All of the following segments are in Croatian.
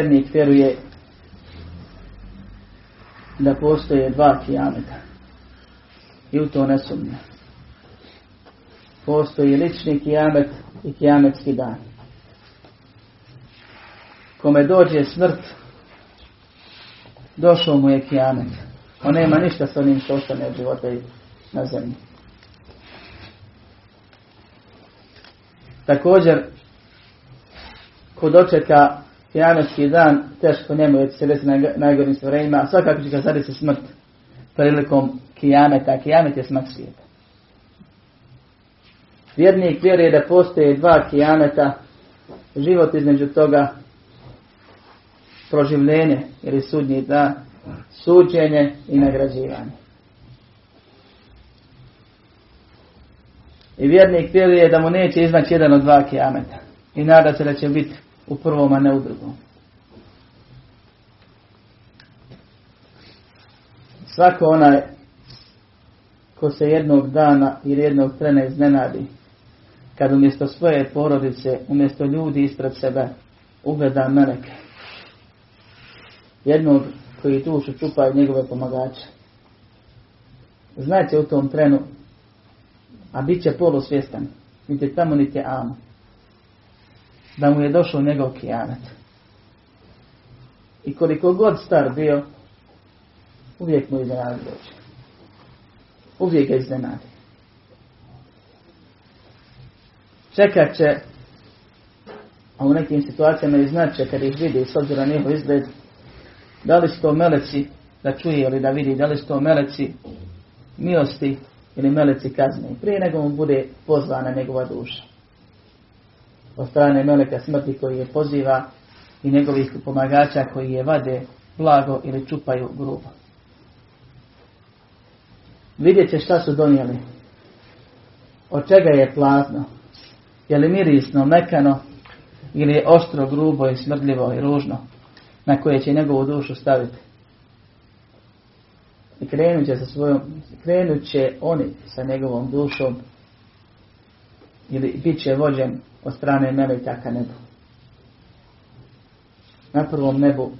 vjernik vjeruje da postoje dva kijameta. I u to ne sumnja. Postoji lični kijamet i kijametski dan. Kome dođe smrt, došao mu je kijamet. On nema ništa s onim što ostane od života na zemlji. Također, ko dočeka kijametski dan, teško njemu je se desi najgorim stvarima, a svakako će ga zadesi smrt prilikom kijameta. Kijamet je smrt svijeta. Vjernik vjeruje da postoje dva kijameta, život između toga, proživljenje ili sudnji dan, suđenje i nagrađivanje. I vjernik vjeruje da mu neće iznaći jedan od dva kijameta. I nada se da će biti u prvom, a ne u drugom. Svako onaj ko se jednog dana ili jednog trena iznenadi, kad umjesto svoje porodice, umjesto ljudi ispred sebe, ugleda meleke. Jednog koji dušu čupaju njegove pomagače. Znaće u tom trenu, a bit će polusvjestan, niti tamo niti amo, da mu je došao njegov kijanet. I koliko god star bio, uvijek mu iznenadi dođe. Uvijek ga iznenadi. Čekat će, a u nekim situacijama i znače kad ih vidi s obzirom na njihov izgled, da li su to meleci da čuje ili da vidi, da li su to meleci milosti ili meleci kazne. Prije nego mu bude pozvana njegova duša. Od strane meleka smrti koji je poziva i njegovih pomagača koji je vade blago ili čupaju grubo. Vidjet će šta su donijeli. Od čega je plazno. Je li mirisno, mekano ili je oštro, grubo i smrdljivo i ružno na koje će njegovu dušu staviti. I krenut će, sa svojom, krenut će oni sa njegovom dušom ili bit će vođen od strane meleka ka nebu. Na prvom nebu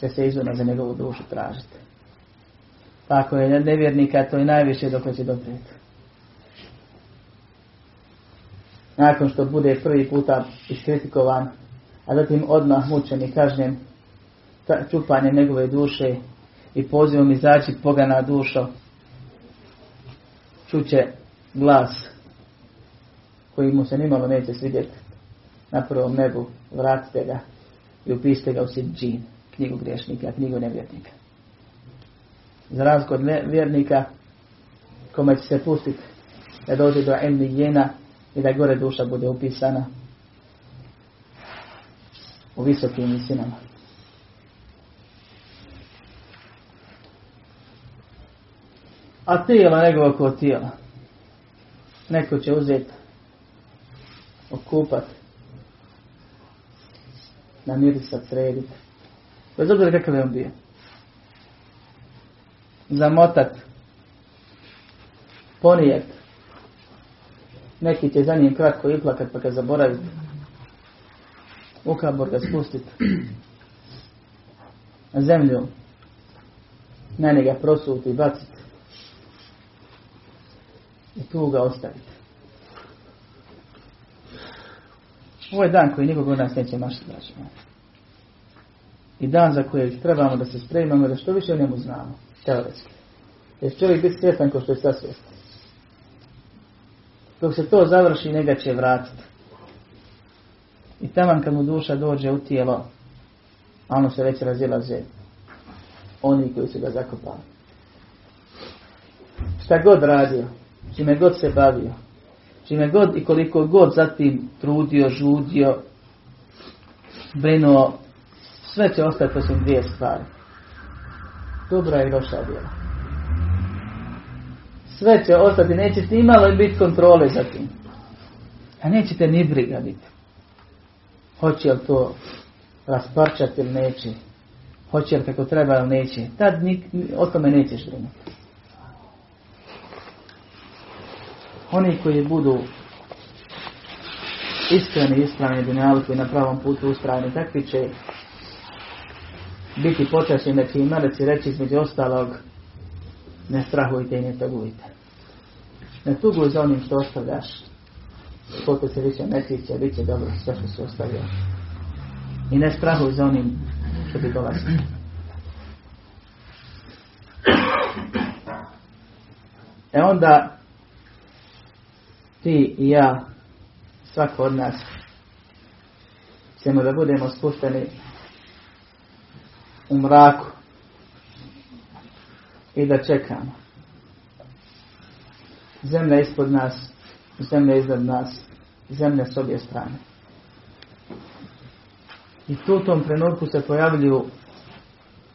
će se izvona za njegovu dušu tražiti. Tako je nevjernika, to je najviše dok će doprijeti. Nakon što bude prvi puta iskritikovan, a zatim odmah mučen i kažnjen, čupanje njegove duše i pozivom izaći pogana dušo, čuće glas koji mu se nimalo neće svidjeti na prvom nebu, vratite ga i upišite ga u džin, knjigu griješnika, knjigu nevjernika. Za razliku od vjernika, kome će se pustiti da dođe do emni jena i da gore duša bude upisana u visokim visinama. A tijelo nego oko tijela. Neko će uzeti, okupat, namirisat, srediti. Bez obzira kakav je on bio. Zamotat, ponijet. Neki će za njim kratko i plakat pa ga zaboraviti. U kabor ga spustiti. Na zemlju. Na njega prosuti i baciti i tu ga ostaviti. Ovo je dan koji nikog od nas neće mašiti, I dan za kojeg trebamo da se spremamo da što više o njemu znamo, teoretski. Jer čovjek biti svjestan kao što je sad. Dok se to završi, njega će vratiti. I tamo kad mu duša dođe u tijelo, a ono se već razilaze, oni koji su ga zakopali. Šta god radio, čime god se bavio, čime god i koliko god zatim trudio, žudio, brinuo, sve će ostati osim dvije stvari. Dobra i loša djela. Sve će ostati, nećete imalo biti kontrole za tim. A nećete ni briga biti. Hoće li to rasparčati ili neće. Hoće li kako treba ili neće. Tad o tome nećeš brinuti. Oni koji budu iskreni, ispravni dunjalu, koji na pravom putu ustrajni, takvi će biti počašeni neki meleci reći između ostalog ne strahujte i ne tugujte. Ne tuguj za onim što ostavljaš. Koliko se više ne tiče, bit će dobro sve što se ostavio. I ne strahuj za onim što bi dolazi. E onda ti i ja, svako od nas, ćemo da budemo spušteni u mraku i da čekamo. Zemlja ispod nas, zemlja iznad nas, zemlja s obje strane. I tu u tom trenutku se pojavljuju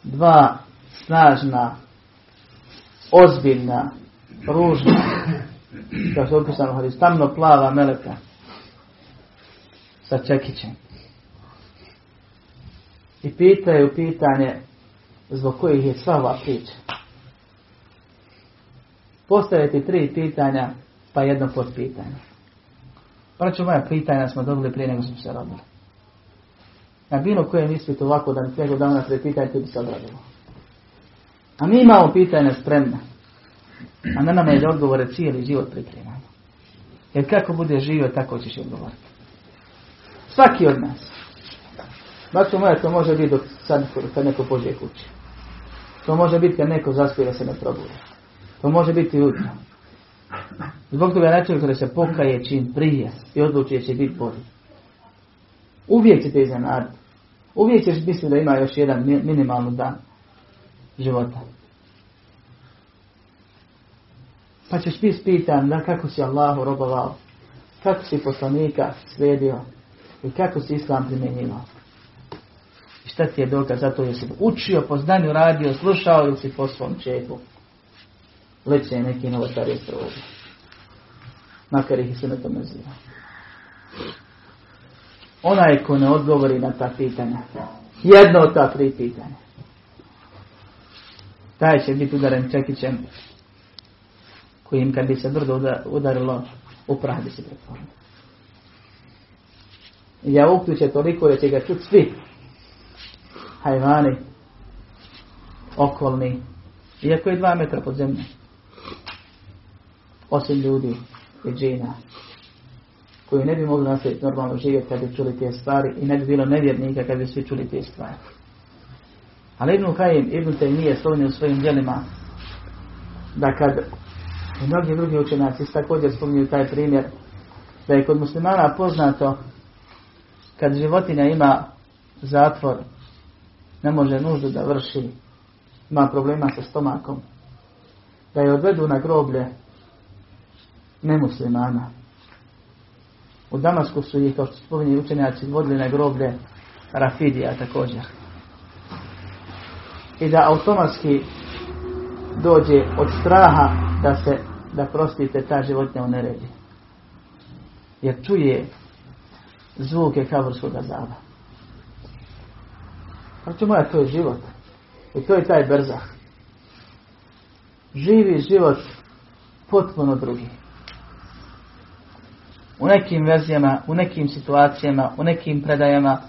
dva snažna, ozbiljna, ružna, kao što je opisano tamno plava meleka sa čekićem. I pitaju pitanje zbog kojih je sva ova priča. Postaviti tri pitanja, pa jedno pod pitanje. Praću moja pitanja smo dobili prije nego smo se rodili. Na bilo kojem ispitu ovako da nego dana pred pitanje bi se odradilo. A mi imamo pitanja spremna. A na nama je da odgovore cijeli život pripremamo. Jer kako bude živio, tako ćeš odgovoriti. Svaki od nas. Braćo moja, to može biti dok sad kad neko pođe kući. To može biti kad neko zaspije da se ne probuje. To može biti ujutro. Zbog toga ne kada se pokaje čim prije i odluči će biti bolji. Uvijek će te iznenaditi. Uvijek ćeš misliti da ima još jedan minimalni dan života. Pa ćeš biti spitan da kako si Allahu robovao, kako si poslanika slijedio i kako si Islam primjenjivao. I šta ti je dokaz? Zato je si učio, po znanju radio, slušao ili si po svom čepu. Leće neki novotarije strogi. Makar ih i sve to mrzira. Onaj ko ne odgovori na ta pitanja. Jedno od ta tri pitanja. Taj će biti udaren čekićem kojim kad bi se brdo udarilo u prah bi se pretvorio. Ja uključe toliko da će ga čuti svi hajvani okolni, iako je dva metra pod zemljom. Osim ljudi i džina, koji ne bi mogli nastaviti normalno živjeti kad bi čuli te stvari i ne bi bilo nevjernika kad bi svi čuli te stvari. Ali Ibn Kajim, Ibn nije spominje u svojim djelima da kad i mnogi drugi učenjaci također spominju taj primjer da je kod muslimana poznato kad životinja ima zatvor ne može nuždu da vrši, ima problema sa stomakom, da je odvedu na groblje nemuslimana. U Damasku su ih, kao što spominje učenjaci, vodili na groblje Rafidija također. I da automatski dođe od straha da se, da prostite, ta životinja u neredi. Jer čuje zvuke kaburskog azaba. Znači moja, to je život. I to je taj brzah. Živi život potpuno drugi. U nekim verzijama, u nekim situacijama, u nekim predajama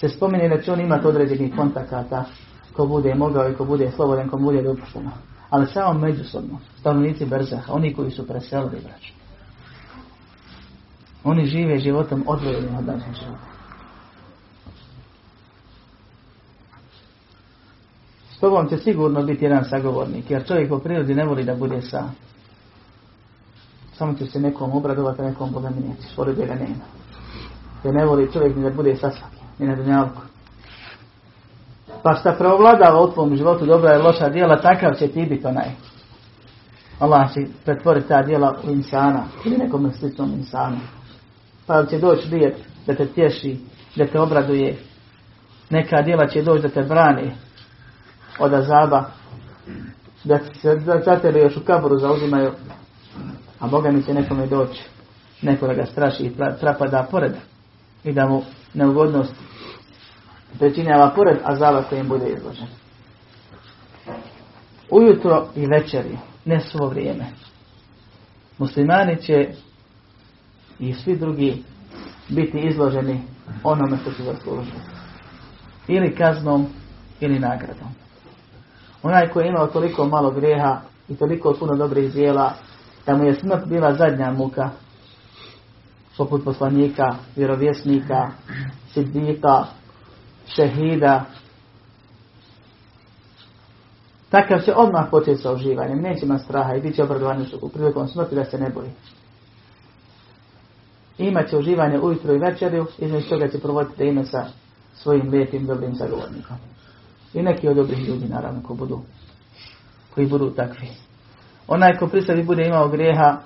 se spominje da će on imati određenih kontakata ko bude mogao i ko bude slobodan, ko bude dopušteno. Ali samo međusobno, stanovnici Berzaha, oni koji su preselili braću. Oni žive životom odvojenim od našeg života. S tobom će sigurno biti jedan sagovornik, jer čovjek po prirodi ne voli da bude sam. Samo će se nekom obradovati, nekom Boga mi neće. Voli da ga nema. Jer ne voli čovjek ni da bude sasak, ni na dunjalku. Pa šta preovladava u tvom životu dobra i loša djela, takav će ti biti onaj. Allah će pretvoriti ta djela u insana, ili nekom sličnom insanu. Pa će doći lijet da te tješi, da te obraduje. Neka djela će doći da te brani, od azaba, da se za tebe još u kaboru zauzimaju, a Boga mi će nekome doći, neko da ga straši i trapada pored i da mu neugodnost pričinjava pored azaba kojim bude izložen. Ujutro i večeri, ne svo vrijeme. Muslimani će i svi drugi biti izloženi onome što su zaslužili. Ili kaznom ili nagradom. Onaj koji je imao toliko malo greha i toliko puno dobrih dijela, da mu je smrt bila zadnja muka, poput poslanika, vjerovjesnika, sidika, šehida, takav će odmah početi sa uživanjem, neće ima straha i bit će obradovan u prilikom smrti da se ne boji. Imat će uživanje ujutro i večerju, između toga će provoditi ime sa svojim lijepim, dobrim zagovornikom. I neki od dobrih ljudi, naravno, ko budu, koji budu takvi. Onaj ko pri sebi bude imao grijeha,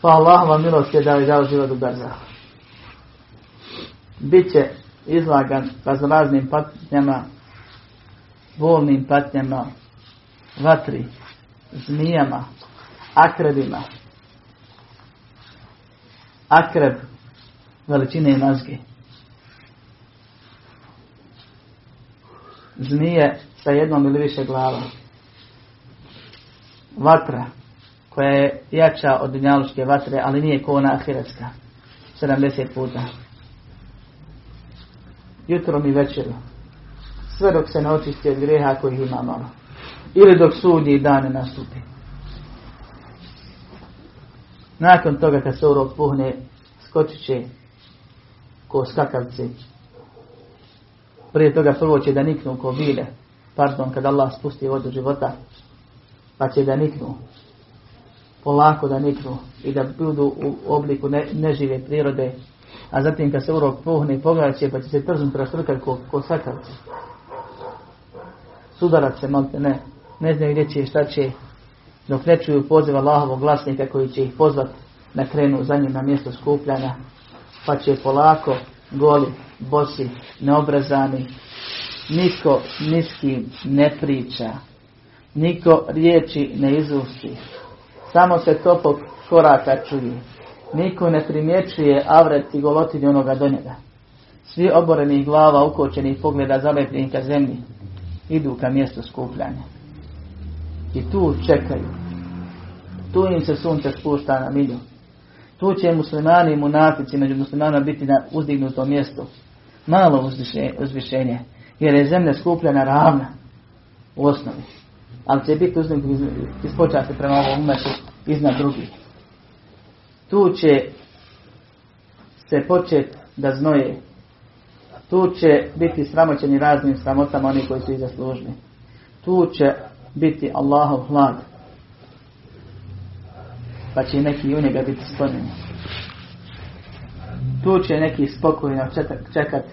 pa Allahova milost je dao i dao život u. Biće izlagan raznim patnjama, bolnim patnjama, vatri, zmijama, akrebima. Akreb veličine mazge. Zmije sa jednom ili više glava. Vatra koja je jača od dunjaluške vatre, ali nije ko ona ahiretska. 70 puta. Jutro mi večeru. Sve dok se ne očisti od grijeha kojih ima. Ili dok sudnji dan nastupi. Nakon toga kad se urok puhne, skočit će ko skakavci. Prije toga prvo će da niknu ko bile. Pardon, kad Allah spusti vodu života, pa će da niknu polako da niknu i da budu u obliku ne, nežive prirode, a zatim kad se urok pogledat će pa će se trznuti raštrkati ko, ko sakavci. Sudarat se malte ne, ne znaju gdje će šta će, dok ne čuju poziv Allahovog glasnika koji će ih pozvat na krenu za njim na mjesto skupljanja, pa će polako, goli, bosi, neobrazani, niko niskim ne priča, niko riječi ne izusti, samo se topog koraka čuje. Niko ne primjećuje avret i golotini onoga do njega. Svi oborenih glava, ukočenih pogleda zalepljenih ka zemlji, idu ka mjestu skupljanja. I tu čekaju. Tu im se sunce spušta na milju. Tu će muslimani i munafici među muslimana biti na uzdignutom mjestu. Malo uzvišenje, jer je zemlja skupljena ravna u osnovi ali će biti uznik ispočasti prema ovom umetu iznad drugih. Tu će se početi da znoje. Tu će biti sramoćeni raznim sramotama oni koji su ih zaslužili. Tu će biti Allahov hlad. Pa će neki u njega biti sklonjeni. Tu će neki spokojno čekat,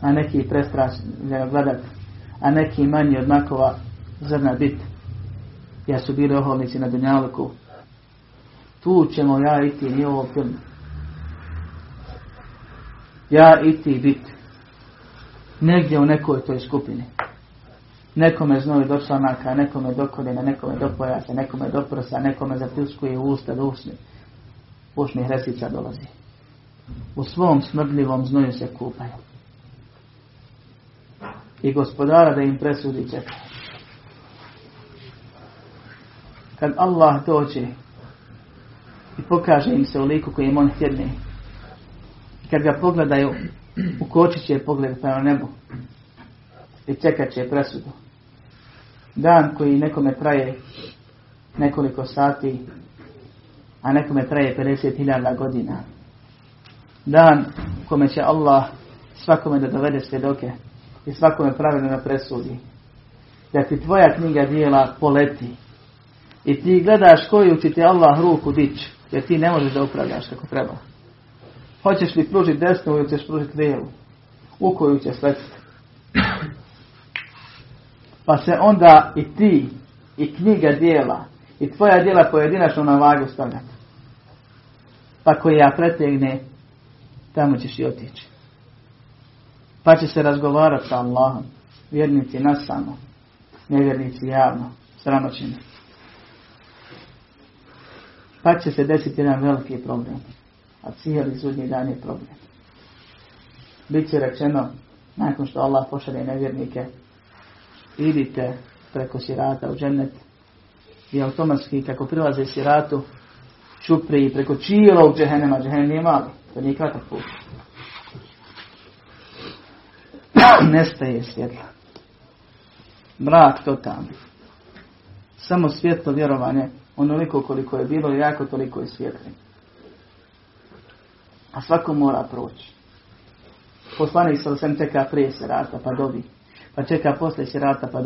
a neki prestrašeno gledat, a neki manji od makova zrna bit. Ja su bili oholnici na Dunjaluku. Tu ćemo ja i ti, nije ovo film. Ja i ti bit. Negdje u nekoj toj skupini. Nekome znoj do članaka, nekome do koljena, nekome do pojasa, nekome do prsa, nekome zapljuskuje usta do usni. Ušnih resica dolazi. U svom smrdljivom znoju se kupaju. I gospodara da im presudi čeka. kad Allah dođe i pokaže im se u liku kojim on htjedne. I kad ga pogledaju, ukočit će pogled prema nebu i čekat će presudu. Dan koji nekome traje nekoliko sati, a nekome traje 50.000 godina. Dan u kome će Allah svakome da dovede svjedoke i svakome pravilno da presudi. Da ti tvoja knjiga dijela poleti i ti gledaš koju će ti Allah ruku dići, jer ti ne možeš da upravljaš kako treba. Hoćeš li pružiti desnu ili ćeš pružiti lijevu? U koju će sletiti? Pa se onda i ti, i knjiga dijela, i tvoja dijela pojedinačno na vagu stavljati. Pa ja pretegne, tamo ćeš i otići. Pa će se razgovarati sa Allahom. Vjernici nasamo, nevjernici javno, sramoćeni pa će se desiti jedan veliki problem. A cijeli sudnji dan je problem. Biće rečeno, nakon što Allah pošalje nevjernike, idite preko sirata u džennet i automatski kako prilaze siratu, čupri preko u džehenema, džehennem nije mali, to nije kratak put. nestaje svjetla. Mrak totalni. Samo svjetlo vjerovanje, onoliko koliko je bilo, jako toliko je svjetli. A svako mora proći. Poslanik sa sam čeka prije se rata pa dovi. Pa čeka poslije se rata pa.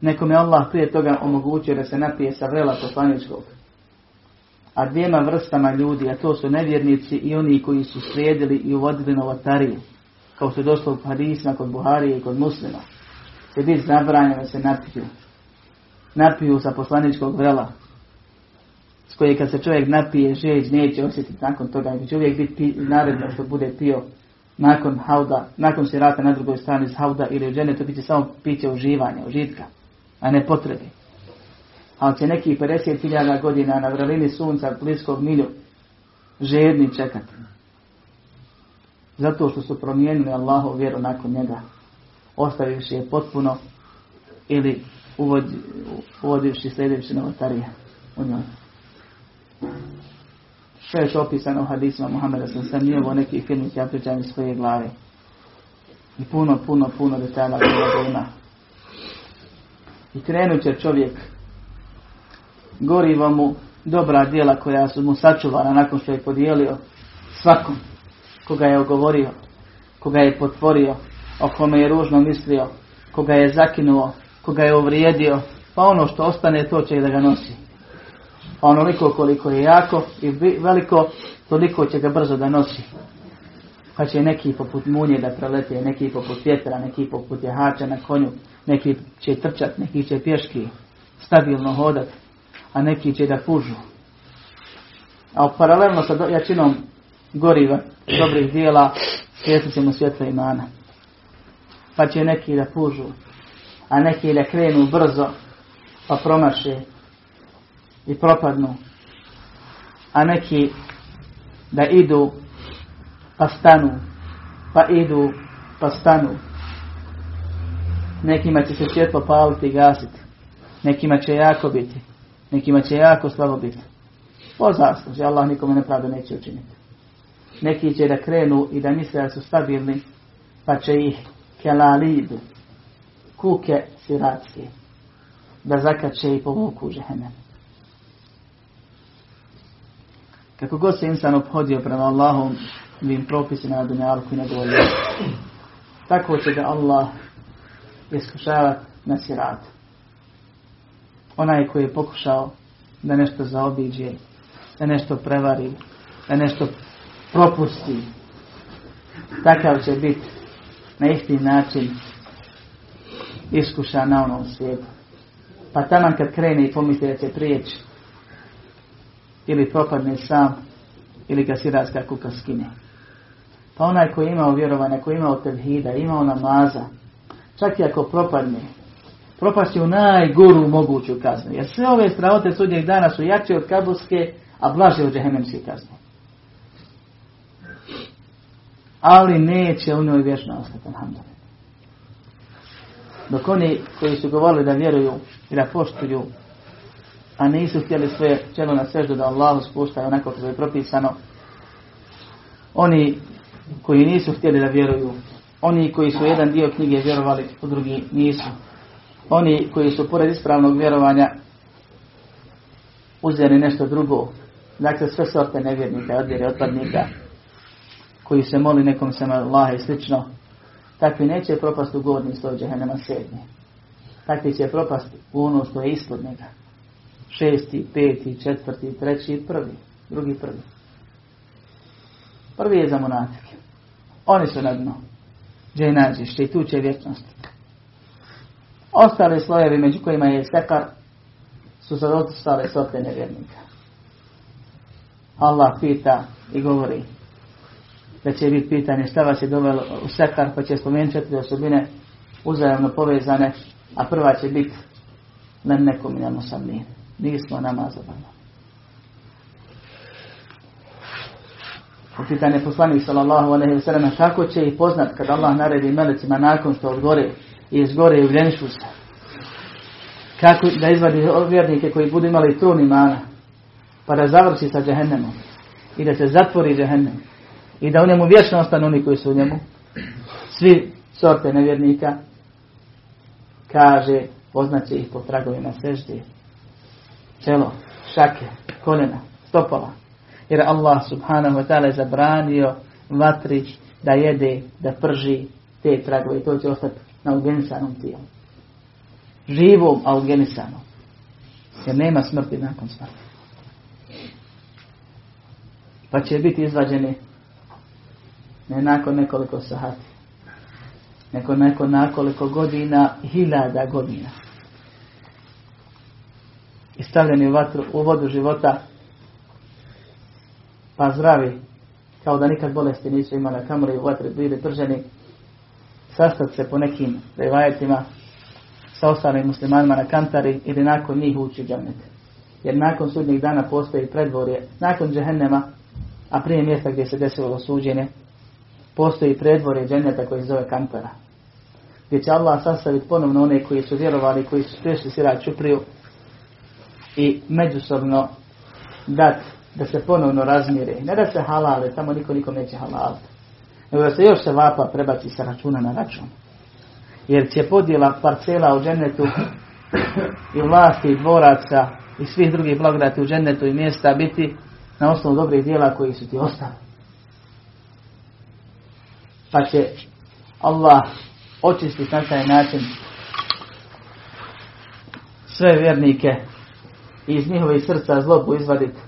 Nekom je Allah prije toga omogućio da se napije sa vrela poslaničkog. A dvijema vrstama ljudi, a to su nevjernici i oni koji su slijedili i uvodili novotariju. Kao što je došlo u hadisma kod Buharije i kod muslima. će biti zabranjeno se napiju. Napiju sa poslaničkog vrela. S koje kad se čovjek napije, žeć neće osjetiti nakon toga. će uvijek biti naredno što bude pio nakon hauda, nakon sirata na drugoj strani iz hauda ili u džene, to bit će samo piće uživanja, užitka, a ne potrebe. Ali će neki 50.000 godina na vrelini sunca bliskog milju žedni čekati. Zato što su promijenili Allahov vjeru nakon njega. Ostavivši je potpuno ili uvodi, uvodivši sljedeći novotarije u njoj. Sve je opisano u hadisima Muhammeda sam sam nije ovo neki film ja pričam iz svoje glave. I puno, puno, puno detalja koja ima. I krenut će čovjek gorivo mu dobra djela koja su mu sačuvana nakon što je podijelio svakom koga je ogovorio, koga je potvorio, o kome je ružno mislio, koga je zakinuo, koga je uvrijedio, pa ono što ostane to će i da ga nosi. Pa onoliko koliko je jako i veliko, toliko će ga brzo da nosi. Pa će neki poput munje da prelete, neki poput vjetra, neki poput jahača na konju, neki će trčat, neki će pješki stabilno hodat, a neki će da pužu. A paralelno sa jačinom goriva, dobrih dijela, svijetit ćemo svjetlo imana. Pa će neki da pužu, a neki da krenu brzo, pa promaše i propadnu. A neki da idu, pa stanu, pa idu, pa stanu. Nekima će se svjetlo paliti i gasiti. Nekima će jako biti. Nekima će jako slabo biti. Po zasluži, Allah nikome nepravda neće učiniti. Neki će da krenu i da misle da su stabilni, pa će ih kelalidu, kuke siratske, da zakače i povuku u Kako god se insan obhodio prema Allahom, ovim propisima na dunjalku i na tako će ga Allah iskušavati na siratu. Onaj koji je pokušao da nešto zaobiđe, da nešto prevari, da nešto propusti, takav će biti na isti način iskušan na onom svijetu. Pa taman kad krene i pomisli da će prijeći, ili propadne sam, ili ga siratska kuka skine. Pa onaj koji je imao vjerovanja, koji je imao tevhida, imao namaza, čak i ako propadne, propasti u najgoru moguću kaznu. Jer sve ove strahote sudnjeg dana su jače od kabuske, a blaže od džehennemske kazne. Ali neće u njoj vječno ostati, alhamdulillah. Dok oni koji su govorili da vjeruju i da poštuju, a nisu htjeli svoje čelo na seždu da Allah spuštaju onako kako je propisano, oni koji nisu htjeli da vjeruju, oni koji su jedan dio knjige vjerovali, u drugi nisu. Oni koji su pored ispravnog vjerovanja uzeli nešto drugo, dakle sve sorte nevjernika, odvjeri otpadnika, koji se moli nekom se Allaha i slično, takvi neće propast u gornji sloj džehennema sedmi. Takvi će propast u ono što je ispod njega. Šesti, peti, četvrti, treći, prvi. Drugi prvi. Prvi je za monatike. Oni su na dnu. Gdje nađeš, i tu će vječnost. Ostale slojevi među kojima je sekar su za ostale sorte nevjernika. Allah pita i govori da će biti pitanje šta vas je dovelo u sekar, pa će spomenuti četiri osobine uzajemno povezane, a prva će biti na nekom njemu sam mi. Nismo namazovani. U pitanje poslanik sallallahu alaihi wa sallam kako će ih poznat kad Allah naredi melecima nakon što odgore i izgore i ugljenišu se. Kako da izvadi vjernike koji budu imali trun imana pa da završi sa džehennemom i da se zatvori džehennem i da u njemu vječno ostanu oni koji su u njemu, svi sorte nevjernika, kaže, poznaće ih po tragovima seždi. Čelo, šake, koljena, stopala. Jer Allah subhanahu wa ta'ala je zabranio vatri da jede, da prži te tragove to će ostati na ugenisanom tijelu. Živom, a ugenisanom. Jer nema smrti nakon smrti. Pa će biti izvađeni ne nakon nekoliko sahati, nego nakon nekoliko godina, hiljada godina. I stavljeni u, vatru, u vodu života, pa zdravi, kao da nikad bolesti nisu imali, kamoli u vatri bili prženi, sastati se po nekim revajetima sa ostalim muslimanima na kantari ili nakon njih ući džanet. Jer nakon sudnjeg dana postoji predvorje, nakon džehennema, a prije mjesta gdje se desilo suđenje, postoji predvorje dženeta koji se zove kantara. Gdje će Allah sastaviti ponovno one koji su vjerovali, koji su prešli sirać čupriju i međusobno dat da se ponovno razmire. Ne da se halale, tamo niko nikom neće halaliti. Nego da se još se vapa prebaci sa računa na račun. Jer će podjela parcela u džennetu i vlasti i dvoraca i svih drugih blagodati u džennetu i mjesta biti na osnovu dobrih dijela koji su ti ostali. Pa će Allah očistiti na taj način sve vjernike i iz njihovih srca zlobu izvaditi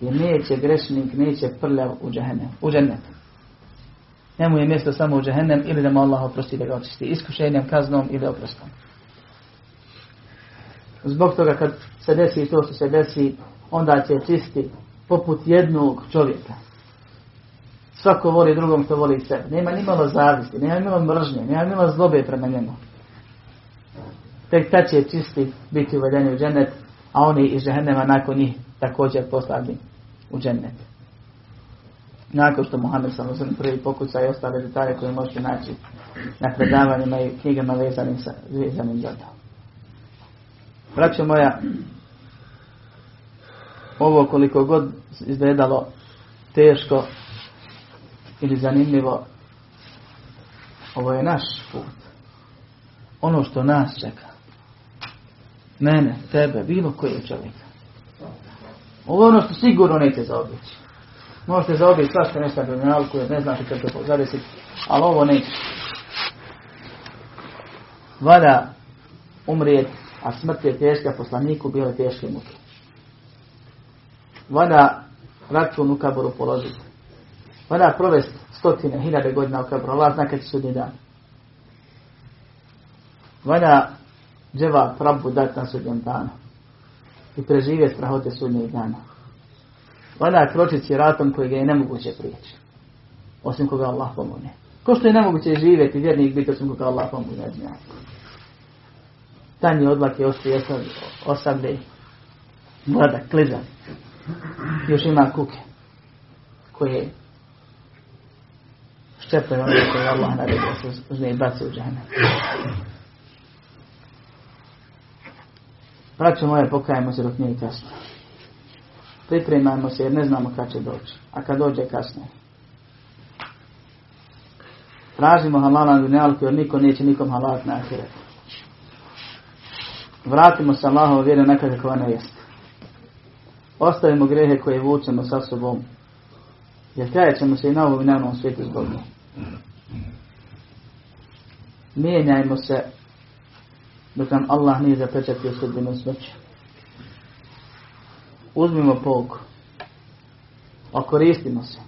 jer neće grešnik, neće prljav u džahennem, u džennetu. Njemu je mjesto samo u džahennem ili da mu Allah oprosti da ga očisti. Iskušenjem, kaznom ili oprostom. Zbog toga kad se desi to što se desi, onda će čisti poput jednog čovjeka. Svako voli drugom što voli sebe. Nema ni malo zavisti, nema ni malo mržnje, nema ni malo zlobe prema njemu. Tek tad će čisti biti uvedeni u džennet, a oni iz džehennema nakon njih također poslani u džennet. Nakon što Muhammed sam prvi pokuca i ostale detalje koje možete naći na predavanjima i knjigama vezanim, sa, vezanim za. Braćo moja, ovo koliko god izgledalo teško ili zanimljivo, ovo je naš put. Ono što nas čeka. Mene, tebe, bilo koje čovjeka. Ovo ono što sigurno neće zaobići. Možete zaobići svašta nešto na kriminalku, jer ne znate kako to zadesiti, ali ovo neće. Vada umrijet, a smrt je teška, poslaniku bile teške muke. Vada račun u kaboru položiti. Vada provest stotine, hiljade godina u kaboru. Allah zna kad će sudnji dan. Vada dževa prabu dat na sudnjem danu. I preživje strahote sudnjeg dana. Vada kročiti ratom kojeg je nemoguće prijeći. Osim koga Allah pomogne. Ko što je nemoguće živjeti, vjernik biti osim koga Allah pomogne. Tanji odlake oštri osabe, mlada, kliza. Još ima kuke koje ščepaju ono koje Allah naredio se uzme i baci u džahne. Braćo moje, pokajemo se dok nije kasno. Pripremajmo se jer ne znamo kad će doći. A kad dođe kasno. Tražimo halalan dunjalku jer niko neće nikom halat na ahiret. Vratimo se Allahovo vjeru neka kakva ona jest. Ostavimo grehe koje vučemo sa sobom. Jer kajet ćemo se i na ovom i na svijetu zbog njih. Mijenjajmo se dok nam Allah nije zapečatio sudbinu smrću. Uzmimo pouku. Okoristimo se.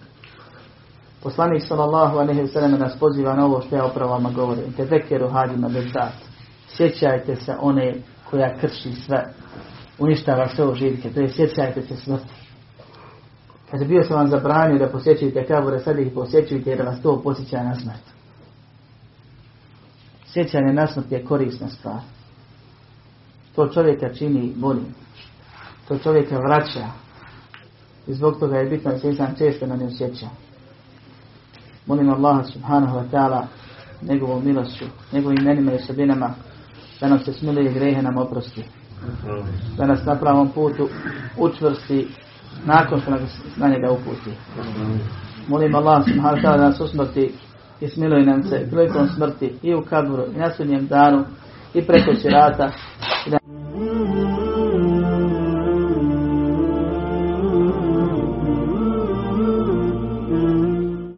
Poslanik sallallahu alaihi wa sallam nas poziva na ovo što ja opravo vama govorim. Te vekeru hadima bezat. Sjećajte se one koja krši sve. Uništava sve uživke. To je sjećajte se smrti. Kaže, bio sam vam zabranio da posjećujete kabure, sad ih posjećujte jer vas to posjeća na smrt. Sjećanje na smrt je korisna stvar. To čovjeka čini boljim. To čovjeka vraća. I zbog toga je bitno da se insan često na nju sjeća. Molim Allaha subhanahu wa ta'ala njegovom milošću, njegovim imenima i osobinama da nam se smilije grehe nam oprosti. Da nas na pravom putu učvrsti nakon što nas na njega uputi. Molim Allah subhanahu da nas usmrti i smiluj nam se prilikom smrti i u kaburu i na sudnjem danu i preko sirata i